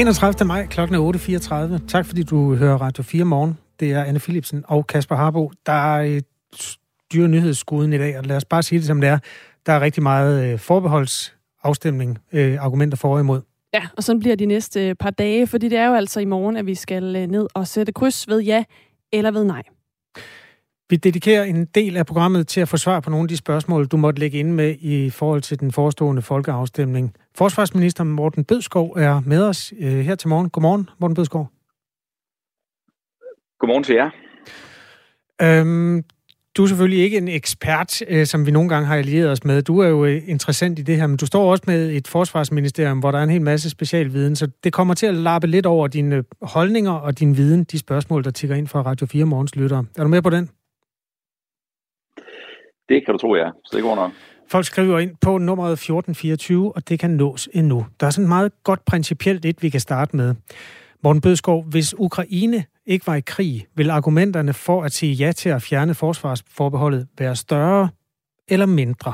31. maj klokken 8.34. Tak fordi du hører Radio 4 morgen. Det er Anne Philipsen og Kasper Harbo, der er øh, dyre nyhedsskuden i dag, og lad os bare sige det som det er. Der er rigtig meget øh, forbeholdsafstemning, øh, argumenter for og imod. Ja, og sådan bliver de næste øh, par dage, fordi det er jo altså i morgen, at vi skal øh, ned og sætte kryds ved ja eller ved nej. Vi dedikerer en del af programmet til at få svar på nogle af de spørgsmål, du måtte lægge ind med i forhold til den forestående folkeafstemning. Forsvarsminister Morten Bødskov er med os øh, her til morgen. Godmorgen, Morten Bødskov. Godmorgen til jer. Øhm, du er selvfølgelig ikke en ekspert, øh, som vi nogle gange har allieret os med. Du er jo øh, interessant i det her, men du står også med et forsvarsministerium, hvor der er en hel masse specialviden, så det kommer til at lappe lidt over dine holdninger og din viden, de spørgsmål, der tigger ind fra Radio 4 Morgens lyttere. Er du med på den? Det kan du tro, ja. Så det går nok. Folk skriver ind på nummeret 1424, og det kan nås endnu. Der er sådan meget godt principielt et, vi kan starte med. Morten Bødskov, hvis Ukraine ikke var i krig, vil argumenterne for at sige ja til at fjerne forsvarsforbeholdet være større eller mindre?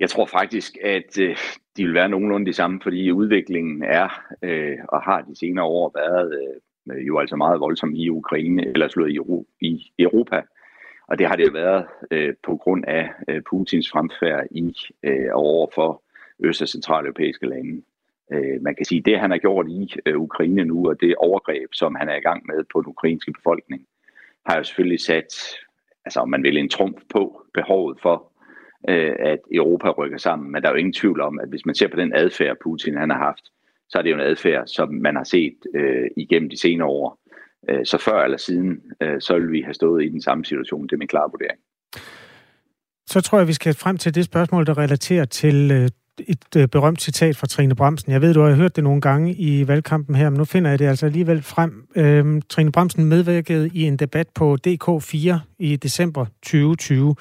Jeg tror faktisk, at øh, de vil være nogenlunde de samme, fordi udviklingen er øh, og har de senere år været øh, Øh, jo altså meget voldsom i Ukraine, eller slået i, i Europa. Og det har det været øh, på grund af øh, Putins fremfærd i øh, over for øst- og centraleuropæiske lande. Øh, man kan sige, det han har gjort i øh, Ukraine nu, og det overgreb, som han er i gang med på den ukrainske befolkning, har jo selvfølgelig sat, altså om man vil, en trumf på behovet for, øh, at Europa rykker sammen. Men der er jo ingen tvivl om, at hvis man ser på den adfærd, Putin han har haft, så er det jo en adfærd, som man har set øh, igennem de senere år. Øh, så før eller siden, øh, så vil vi have stået i den samme situation. Det er min klare vurdering. Så tror jeg, vi skal frem til det spørgsmål, der relaterer til øh, et øh, berømt citat fra Trine Bremsen. Jeg ved, du har hørt det nogle gange i valgkampen her, men nu finder jeg det altså alligevel frem. Øhm, Trine Bremsen medvirkede i en debat på DK4 i december 2020,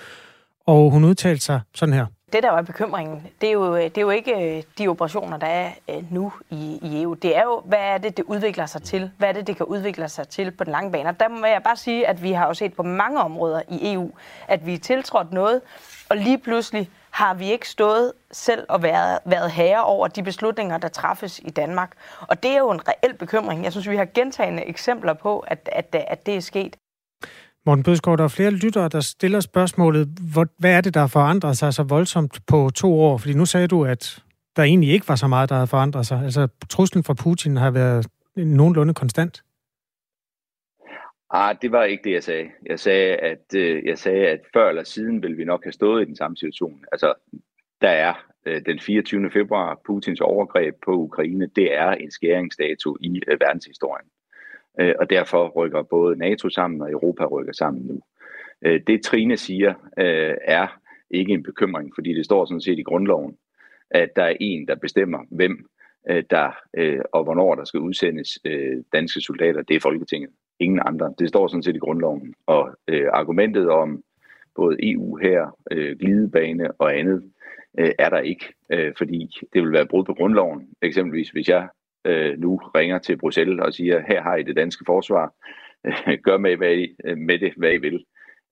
og hun udtalte sig sådan her. Det, der er bekymringen, det er, jo, øh, det er jo ikke øh, de operationer, der er øh, nu i, i EU. Det er jo, hvad er det, det udvikler sig til? Hvad er det, det kan udvikle sig til på den lange bane? Og der må jeg bare sige, at vi har jo set på mange områder i EU, at vi er tiltrådt noget, og lige pludselig har vi ikke stået selv og været, været herre over de beslutninger, der træffes i Danmark. Og det er jo en reel bekymring. Jeg synes, vi har gentagende eksempler på, at, at, at det er sket. Morten Bødskov, der er flere lyttere, der stiller spørgsmålet, hvor, hvad er det, der har forandret sig så voldsomt på to år? Fordi nu sagde du, at der egentlig ikke var så meget, der havde forandret sig. Altså, truslen fra Putin har været nogenlunde konstant. Ah, det var ikke det, jeg sagde. Jeg sagde, at, øh, jeg sagde, at før eller siden ville vi nok have stået i den samme situation. Altså, der er øh, den 24. februar Putins overgreb på Ukraine, det er en skæringsdato i øh, verdenshistorien. Øh, og derfor rykker både NATO sammen og Europa rykker sammen nu. Øh, det Trine siger øh, er ikke en bekymring, fordi det står sådan set i grundloven, at der er en, der bestemmer, hvem øh, der øh, og hvornår der skal udsendes øh, danske soldater. Det er Folketinget ingen andre. Det står sådan set i grundloven. Og øh, argumentet om både EU her, øh, glidebane og andet, øh, er der ikke, øh, fordi det vil være brud på grundloven. Eksempelvis hvis jeg øh, nu ringer til Bruxelles og siger, her har I det danske forsvar, øh, gør med, hvad I, øh, med det, hvad I vil.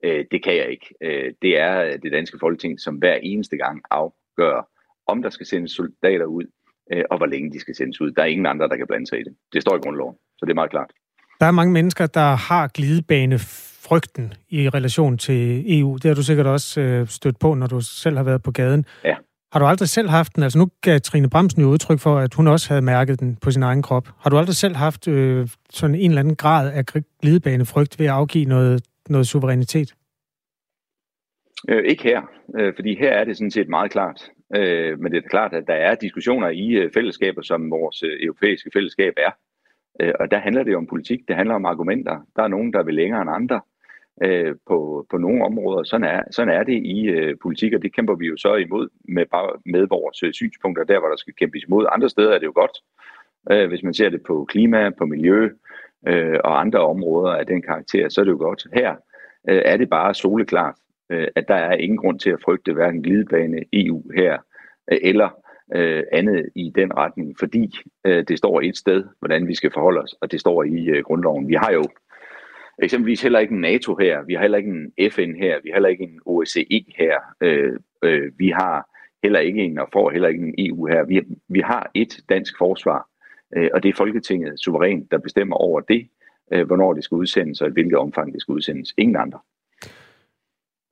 Øh, det kan jeg ikke. Øh, det er det danske folketing, som hver eneste gang afgør, om der skal sendes soldater ud, øh, og hvor længe de skal sendes ud. Der er ingen andre, der kan blande sig i det. Det står i grundloven, så det er meget klart. Der er mange mennesker, der har glidebane frygten i relation til EU. Det har du sikkert også øh, stødt på, når du selv har været på gaden. Ja. Har du aldrig selv haft den? Altså nu gav Trine Bremsen jo udtryk for, at hun også havde mærket den på sin egen krop. Har du aldrig selv haft øh, sådan en eller anden grad af glidebanefrygt ved at afgive noget, noget suverænitet? Øh, ikke her, øh, fordi her er det sådan set meget klart. Øh, men det er klart, at der er diskussioner i øh, fællesskaber, som vores øh, europæiske fællesskab er. Øh, og der handler det jo om politik, det handler om argumenter. Der er nogen, der vil længere end andre øh, på, på nogle områder. Sådan er, sådan er det i øh, politik, og det kæmper vi jo så imod med, med vores øh, synspunkter, der hvor der skal kæmpes imod. Andre steder er det jo godt, øh, hvis man ser det på klima, på miljø øh, og andre områder af den karakter, så er det jo godt. Her øh, er det bare soleklart, øh, at der er ingen grund til at frygte hverken glidebane, EU her, øh, eller øh, andet i den retning, fordi øh, det står et sted, hvordan vi skal forholde os, og det står i øh, grundloven. Vi har jo eksempelvis heller ikke en NATO her, vi har heller ikke en FN her, vi har heller ikke en OSCE her. Øh, øh, vi har heller ikke en, og får heller ikke en EU her. Vi, vi har et dansk forsvar, øh, og det er Folketinget suverænt, der bestemmer over det, øh, hvornår det skal udsendes, og i hvilket omfang det skal udsendes. Ingen andre.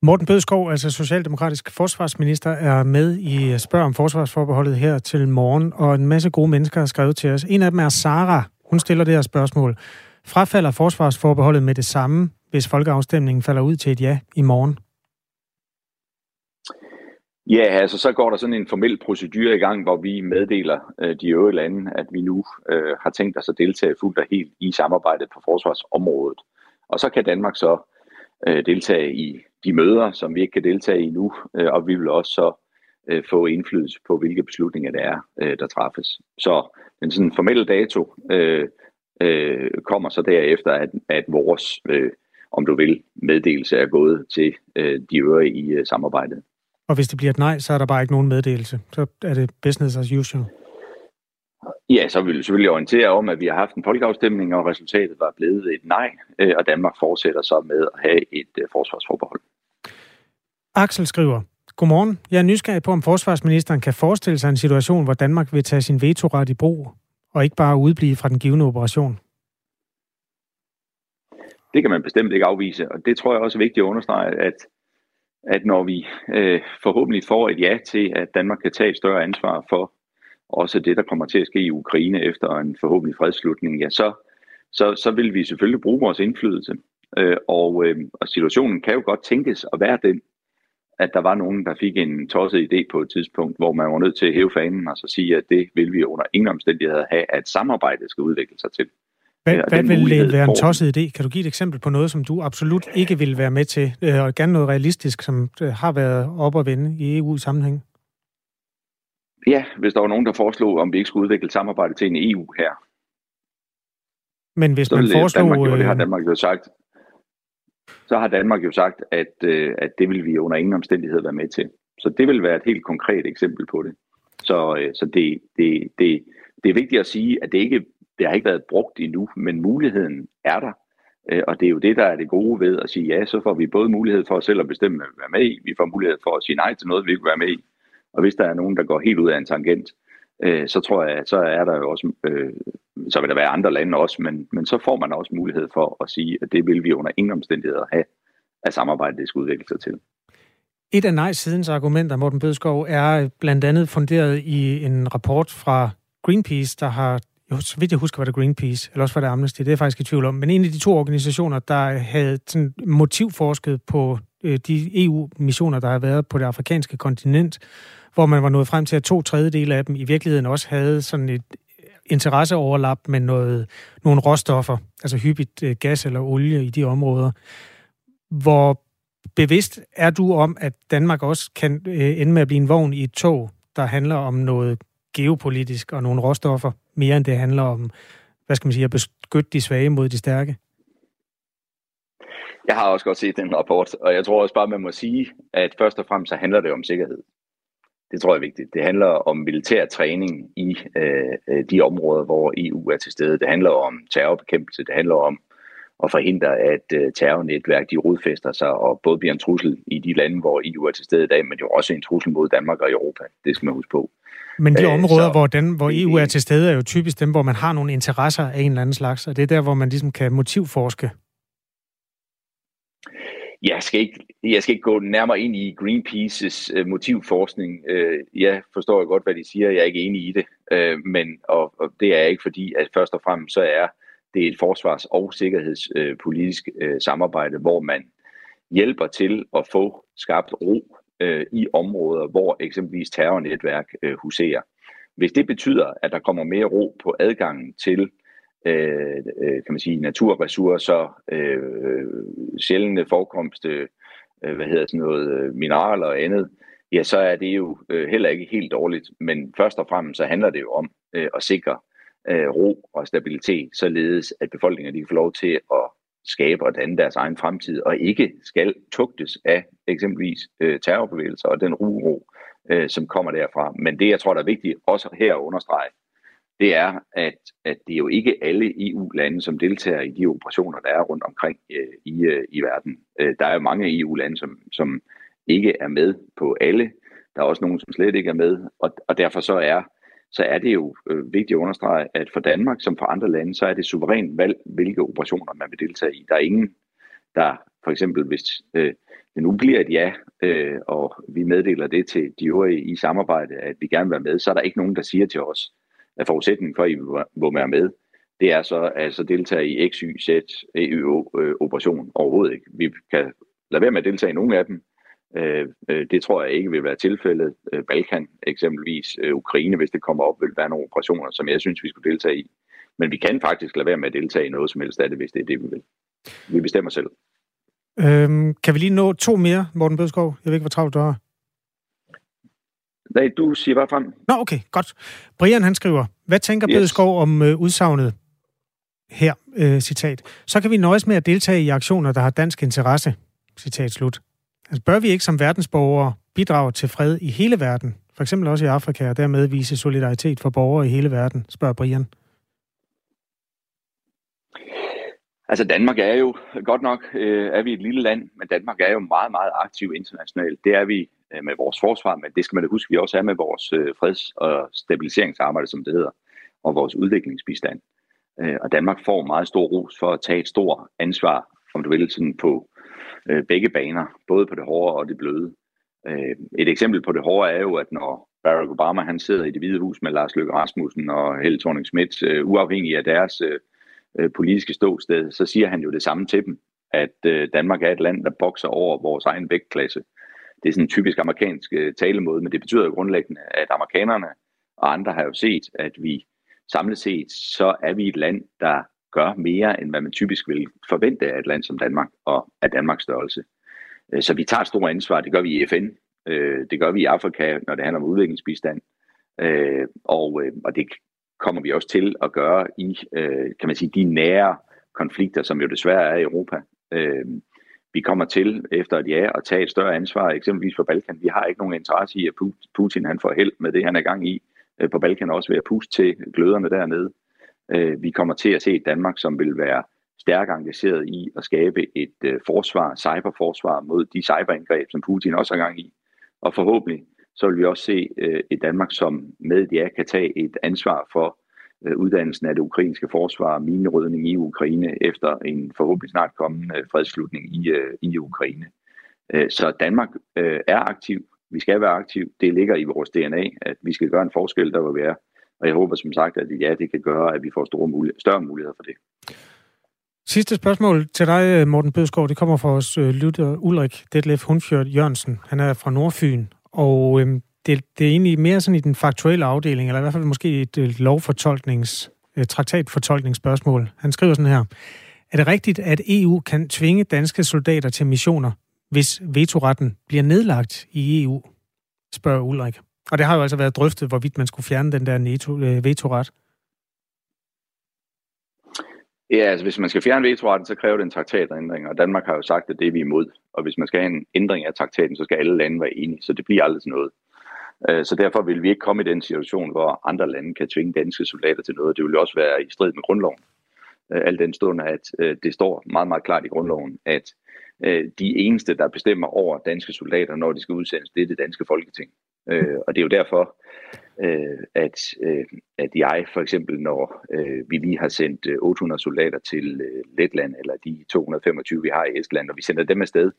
Morten Bødskov, altså Socialdemokratisk forsvarsminister, er med i Spørg om forsvarsforbeholdet her til morgen, og en masse gode mennesker har skrevet til os. En af dem er Sara. Hun stiller det her spørgsmål. Frafalder forsvarsforbeholdet med det samme, hvis folkeafstemningen falder ud til et ja i morgen? Ja, altså så går der sådan en formel procedure i gang, hvor vi meddeler øh, de øvrige lande, at vi nu øh, har tænkt os at deltage fuldt og helt i samarbejdet på forsvarsområdet. Og så kan Danmark så øh, deltage i de møder, som vi ikke kan deltage i nu, øh, og vi vil også så øh, få indflydelse på, hvilke beslutninger det er, øh, der træffes. Så den sådan formelle dato øh, øh, kommer så derefter, at, at vores, øh, om du vil, meddelelse er gået til øh, de øvrige i øh, samarbejdet. Og hvis det bliver et nej, så er der bare ikke nogen meddelelse. Så er det business as usual. Ja, så vil vi selvfølgelig orientere om, at vi har haft en folkeafstemning, og resultatet var blevet et nej, øh, og Danmark fortsætter så med at have et øh, forsvarsforbehold. Axel skriver, Godmorgen. Jeg er nysgerrig på, om forsvarsministeren kan forestille sig en situation, hvor Danmark vil tage sin vetoret i brug, og ikke bare udblive fra den givende operation. Det kan man bestemt ikke afvise, og det tror jeg også er vigtigt at understrege, at, at når vi øh, forhåbentlig får et ja til, at Danmark kan tage et større ansvar for også det, der kommer til at ske i Ukraine efter en forhåbentlig fredsslutning, ja, så, så, så vil vi selvfølgelig bruge vores indflydelse. Øh, og, øh, og situationen kan jo godt tænkes at være den, at der var nogen, der fik en tosset idé på et tidspunkt, hvor man var nødt til at hæve fanen og så sige, at det vil vi under ingen omstændigheder have, at samarbejdet skal udvikle sig til. Hvad, hvad vil være en tosset idé? Kan du give et eksempel på noget, som du absolut ikke vil være med til, øh, og gerne noget realistisk, som øh, har været op og vende i EU-sammenhæng? Ja, hvis der var nogen, der foreslog, om vi ikke skulle udvikle samarbejde til en EU her. Men hvis så man foreslog... Danmark jo, det har Danmark jo sagt, så har Danmark jo sagt, at, øh, at det vil vi under ingen omstændighed være med til. Så det vil være et helt konkret eksempel på det. Så, øh, så det, det, det, det er vigtigt at sige, at det ikke det har ikke været brugt endnu, men muligheden er der. Øh, og det er jo det, der er det gode ved at sige ja, så får vi både mulighed for os selv at bestemme, hvad vi vil være med i, vi får mulighed for at sige nej til noget, vi ikke vil være med i. Og hvis der er nogen, der går helt ud af en tangent, øh, så tror jeg, så er der jo også, øh, så vil der være andre lande også, men, men så får man også mulighed for at sige, at det vil vi under ingen omstændigheder have, at samarbejdet det skal udvikle sig til. Et af nej-sidens argumenter, Morten Bødskov, er blandt andet funderet i en rapport fra Greenpeace, der har jo, så vidt jeg husker, var det Greenpeace, eller også var det Amnesty, det er jeg faktisk i tvivl om, men en af de to organisationer, der havde sådan motivforsket på øh, de EU-missioner, der har været på det afrikanske kontinent, hvor man var nået frem til, at to tredjedele af dem i virkeligheden også havde sådan et interesseoverlap med noget, nogle råstoffer, altså hyppigt øh, gas eller olie i de områder. Hvor bevidst er du om, at Danmark også kan øh, ende med at blive en vogn i et tog, der handler om noget geopolitisk og nogle råstoffer, mere end det handler om, hvad skal man sige, at beskytte de svage mod de stærke? Jeg har også godt set den rapport, og jeg tror også bare, man må sige, at først og fremmest så handler det om sikkerhed. Det tror jeg er vigtigt. Det handler om militær træning i øh, øh de områder, hvor EU er til stede. Det handler om terrorbekæmpelse. Det handler om at forhindre, at øh, terrornetværk de rodfæster sig og både bliver en trussel i de lande, hvor EU er til stede i dag, men jo også en trussel mod Danmark og Europa. Det skal man huske på. Men de øh, områder, så, hvor, den, hvor EU er til stede, er jo typisk dem, hvor man har nogle interesser af en eller anden slags, og det er der, hvor man ligesom kan motivforske. Jeg skal ikke, jeg skal ikke gå nærmere ind i Greenpeaces øh, motivforskning. Øh, jeg forstår godt, hvad de siger. Jeg er ikke enig i det. Øh, men, og, og det er jeg ikke, fordi at først og fremmest så er det et forsvars- og sikkerhedspolitisk øh, øh, samarbejde, hvor man hjælper til at få skabt ro øh, i områder, hvor eksempelvis terrornetværk øh, huserer. Hvis det betyder, at der kommer mere ro på adgangen til Øh, øh, kan man sige, naturressourcer, øh, sjældne forekomste, øh, hvad hedder sådan noget, øh, mineraler og andet, ja, så er det jo øh, heller ikke helt dårligt. Men først og fremmest så handler det jo om øh, at sikre øh, ro og stabilitet, således at befolkningen de får lov til at skabe og danne deres egen fremtid, og ikke skal tugtes af eksempelvis øh, terrorbevægelser og den uro, øh, som kommer derfra. Men det, jeg tror, der er vigtigt også her at understrege, det er, at, at det er jo ikke alle EU-lande, som deltager i de operationer, der er rundt omkring øh, i, øh, i verden. Øh, der er jo mange EU-lande, som, som ikke er med på alle Der er også nogen, som slet ikke er med, og, og derfor så er, så er det jo øh, vigtigt at understrege, at for Danmark som for andre lande, så er det suverænt valg, hvilke operationer man vil deltage i. Der er ingen, der for eksempel, hvis øh, det nu bliver et ja, øh, og vi meddeler det til de øvrige i samarbejde, at vi gerne vil være med, så er der ikke nogen, der siger til os, at forudsætningen for, at I må være med, det er så altså deltage i X, Y, Z, EUO øh, operation overhovedet ikke. Vi kan lade være med at deltage i nogle af dem. Øh, øh, det tror jeg ikke vil være tilfældet. Øh, Balkan eksempelvis, øh, Ukraine, hvis det kommer op, vil være nogle operationer, som jeg synes, vi skulle deltage i. Men vi kan faktisk lade være med at deltage i noget som helst af det, hvis det er det, vi vil. Vi bestemmer selv. Øhm, kan vi lige nå to mere, Morten Bødskov? Jeg ved ikke, hvor travlt du har. Nej, du siger bare frem. Nå, okay, godt. Brian, han skriver, hvad tænker yes. Bødskov om øh, udsagnet her, øh, citat, så kan vi nøjes med at deltage i aktioner, der har dansk interesse, citat slut. Altså, bør vi ikke som verdensborgere bidrage til fred i hele verden, for eksempel også i Afrika, og dermed vise solidaritet for borgere i hele verden, spørger Brian. Altså Danmark er jo, godt nok øh, er vi et lille land, men Danmark er jo meget, meget aktiv internationalt. Det er vi øh, med vores forsvar, men det skal man da huske, vi også er med vores øh, freds- og stabiliseringsarbejde, som det hedder, og vores udviklingsbistand. Øh, og Danmark får meget stor ros for at tage et stort ansvar, om du vil, sådan på øh, begge baner, både på det hårde og det bløde. Øh, et eksempel på det hårde er jo, at når Barack Obama han sidder i det hvide hus med Lars Løkke Rasmussen og Helle thorning Schmidt, øh, uafhængig af deres øh, øh, politiske ståsted, så siger han jo det samme til dem, at øh, Danmark er et land, der bokser over vores egen vægtklasse. Det er sådan en typisk amerikansk øh, talemåde, men det betyder jo grundlæggende, at amerikanerne og andre har jo set, at vi samlet set, så er vi et land, der gør mere, end hvad man typisk vil forvente af et land som Danmark og af Danmarks størrelse. Øh, så vi tager et stort ansvar. Det gør vi i FN. Øh, det gør vi i Afrika, når det handler om udviklingsbistand. Og, og det kommer vi også til at gøre i, kan man sige, de nære konflikter, som jo desværre er i Europa. Vi kommer til, efter et ja, at tage et større ansvar, eksempelvis for Balkan. Vi har ikke nogen interesse i, at Putin han får held med det, han er gang i øh, på Balkan, også ved at puste til gløderne dernede. Øh, vi kommer til at se et Danmark, som vil være stærkt engageret i at skabe et øh, forsvar, cyberforsvar mod de cyberangreb, som Putin også er gang i. Og forhåbentlig så vil vi også se et Danmark, som med ja kan tage et ansvar for Øh, uddannelsen af det ukrainske forsvar, minerydning i Ukraine efter en forhåbentlig snart kommende fredslutning i, øh, i Ukraine. Øh, så Danmark er aktiv. Vi skal være aktiv. Det ligger i vores DNA, at vi skal gøre en forskel der, hvor vi er. Og jeg håber som sagt, at ja, det kan gøre, at vi får store mulighed, større muligheder for det. Sidste spørgsmål til dig, Morten Bødskov. Det kommer fra os lytter Ulrik Detlef Hundfjørt Jørgensen. Han er fra Nordfyn, og øhm, det, det er egentlig mere sådan i den faktuelle afdeling, eller i hvert fald måske et lovfortolknings, traktatfortolkningsspørgsmål. Han skriver sådan her. Er det rigtigt, at EU kan tvinge danske soldater til missioner, hvis vetoretten bliver nedlagt i EU? Spørger Ulrik. Og det har jo altså været drøftet, hvorvidt man skulle fjerne den der NATO, øh, vetoret. Ja, altså hvis man skal fjerne vetoretten, så kræver det en traktatændring, og Danmark har jo sagt, at det er vi imod. Og hvis man skal have en ændring af traktaten, så skal alle lande være enige, så det bliver aldrig sådan noget. Øh, så derfor vil vi ikke komme i den situation, hvor andre lande kan tvinge danske soldater til noget. Det vil jo også være i strid med grundloven. Øh, al den stund, at øh, det står meget, meget klart i grundloven, at øh, de eneste, der bestemmer over danske soldater, når de skal udsendes, det er det danske folketing. Øh, og det er jo derfor, øh, at, øh, at jeg for eksempel, når øh, vi lige har sendt 800 soldater til øh, Letland, eller de 225, vi har i Estland, og vi sender dem afsted,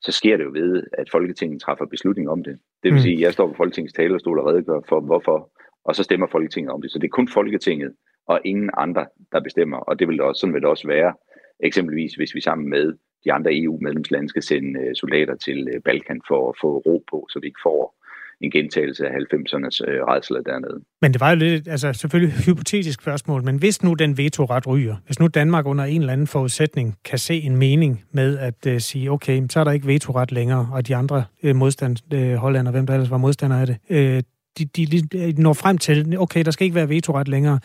så sker det jo ved, at Folketinget træffer beslutning om det. Det vil mm. sige, at jeg står på Folketingets talerstol og redegør for, hvorfor, og så stemmer Folketinget om det. Så det er kun Folketinget og ingen andre, der bestemmer, og det vil også, sådan vil det også være, eksempelvis hvis vi sammen med de andre EU-medlemslande skal sende øh, soldater til Balkan for at få ro på, så vi ikke får en gentagelse af 90'ernes øh, redsler dernede. Men det var jo lidt, altså selvfølgelig hypotetisk spørgsmål, men hvis nu den vetoret ryger, hvis nu Danmark under en eller anden forudsætning kan se en mening med at øh, sige, okay, så er der ikke vetoret længere, og de andre øh, modstand, øh, Holland og hvem der ellers var modstandere af det, øh, de, de, de når frem til, okay, der skal ikke være vetoret længere.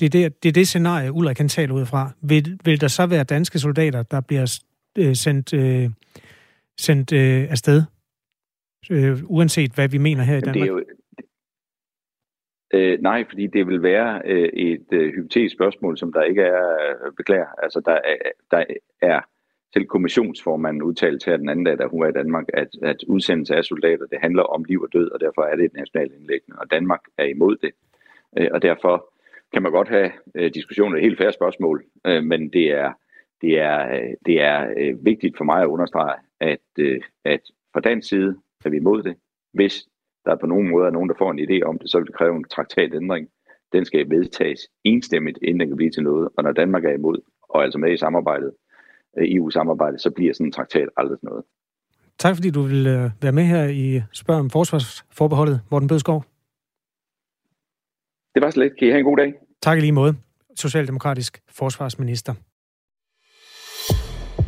Det er det, det, er det scenarie, Ulrik kan tale ud fra. Vil, vil der så være danske soldater, der bliver øh, sendt, øh, sendt øh, afsted øh, uanset hvad vi mener her i Danmark? Det er jo, øh, nej, fordi det vil være øh, et øh, hypotetisk spørgsmål, som der ikke er øh, beklager. Altså, der er, der er Til kommissionsformanden udtalte her den anden dag, da hun var i Danmark, at, at udsendelse af soldater, det handler om liv og død, og derfor er det et nationalt indlæggende, og Danmark er imod det. Øh, og derfor kan man godt have øh, diskussioner, et helt færre spørgsmål, øh, men det er, det er, det er vigtigt for mig at understrege, at, at fra dansk side er vi imod det. Hvis der på nogen måde er nogen, der får en idé om det, så vil det kræve en traktatændring. Den skal vedtages enstemmigt, inden den kan blive til noget. Og når Danmark er imod, og altså med i samarbejdet, EU-samarbejdet, så bliver sådan en traktat aldrig noget. Tak fordi du vil være med her i Spørg om Forsvarsforbeholdet, Morten Bødskov. Det var så lidt. Kan I have en god dag? Tak i lige måde. Socialdemokratisk forsvarsminister.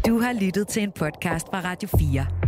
Du har lyttet til en podcast fra Radio 4.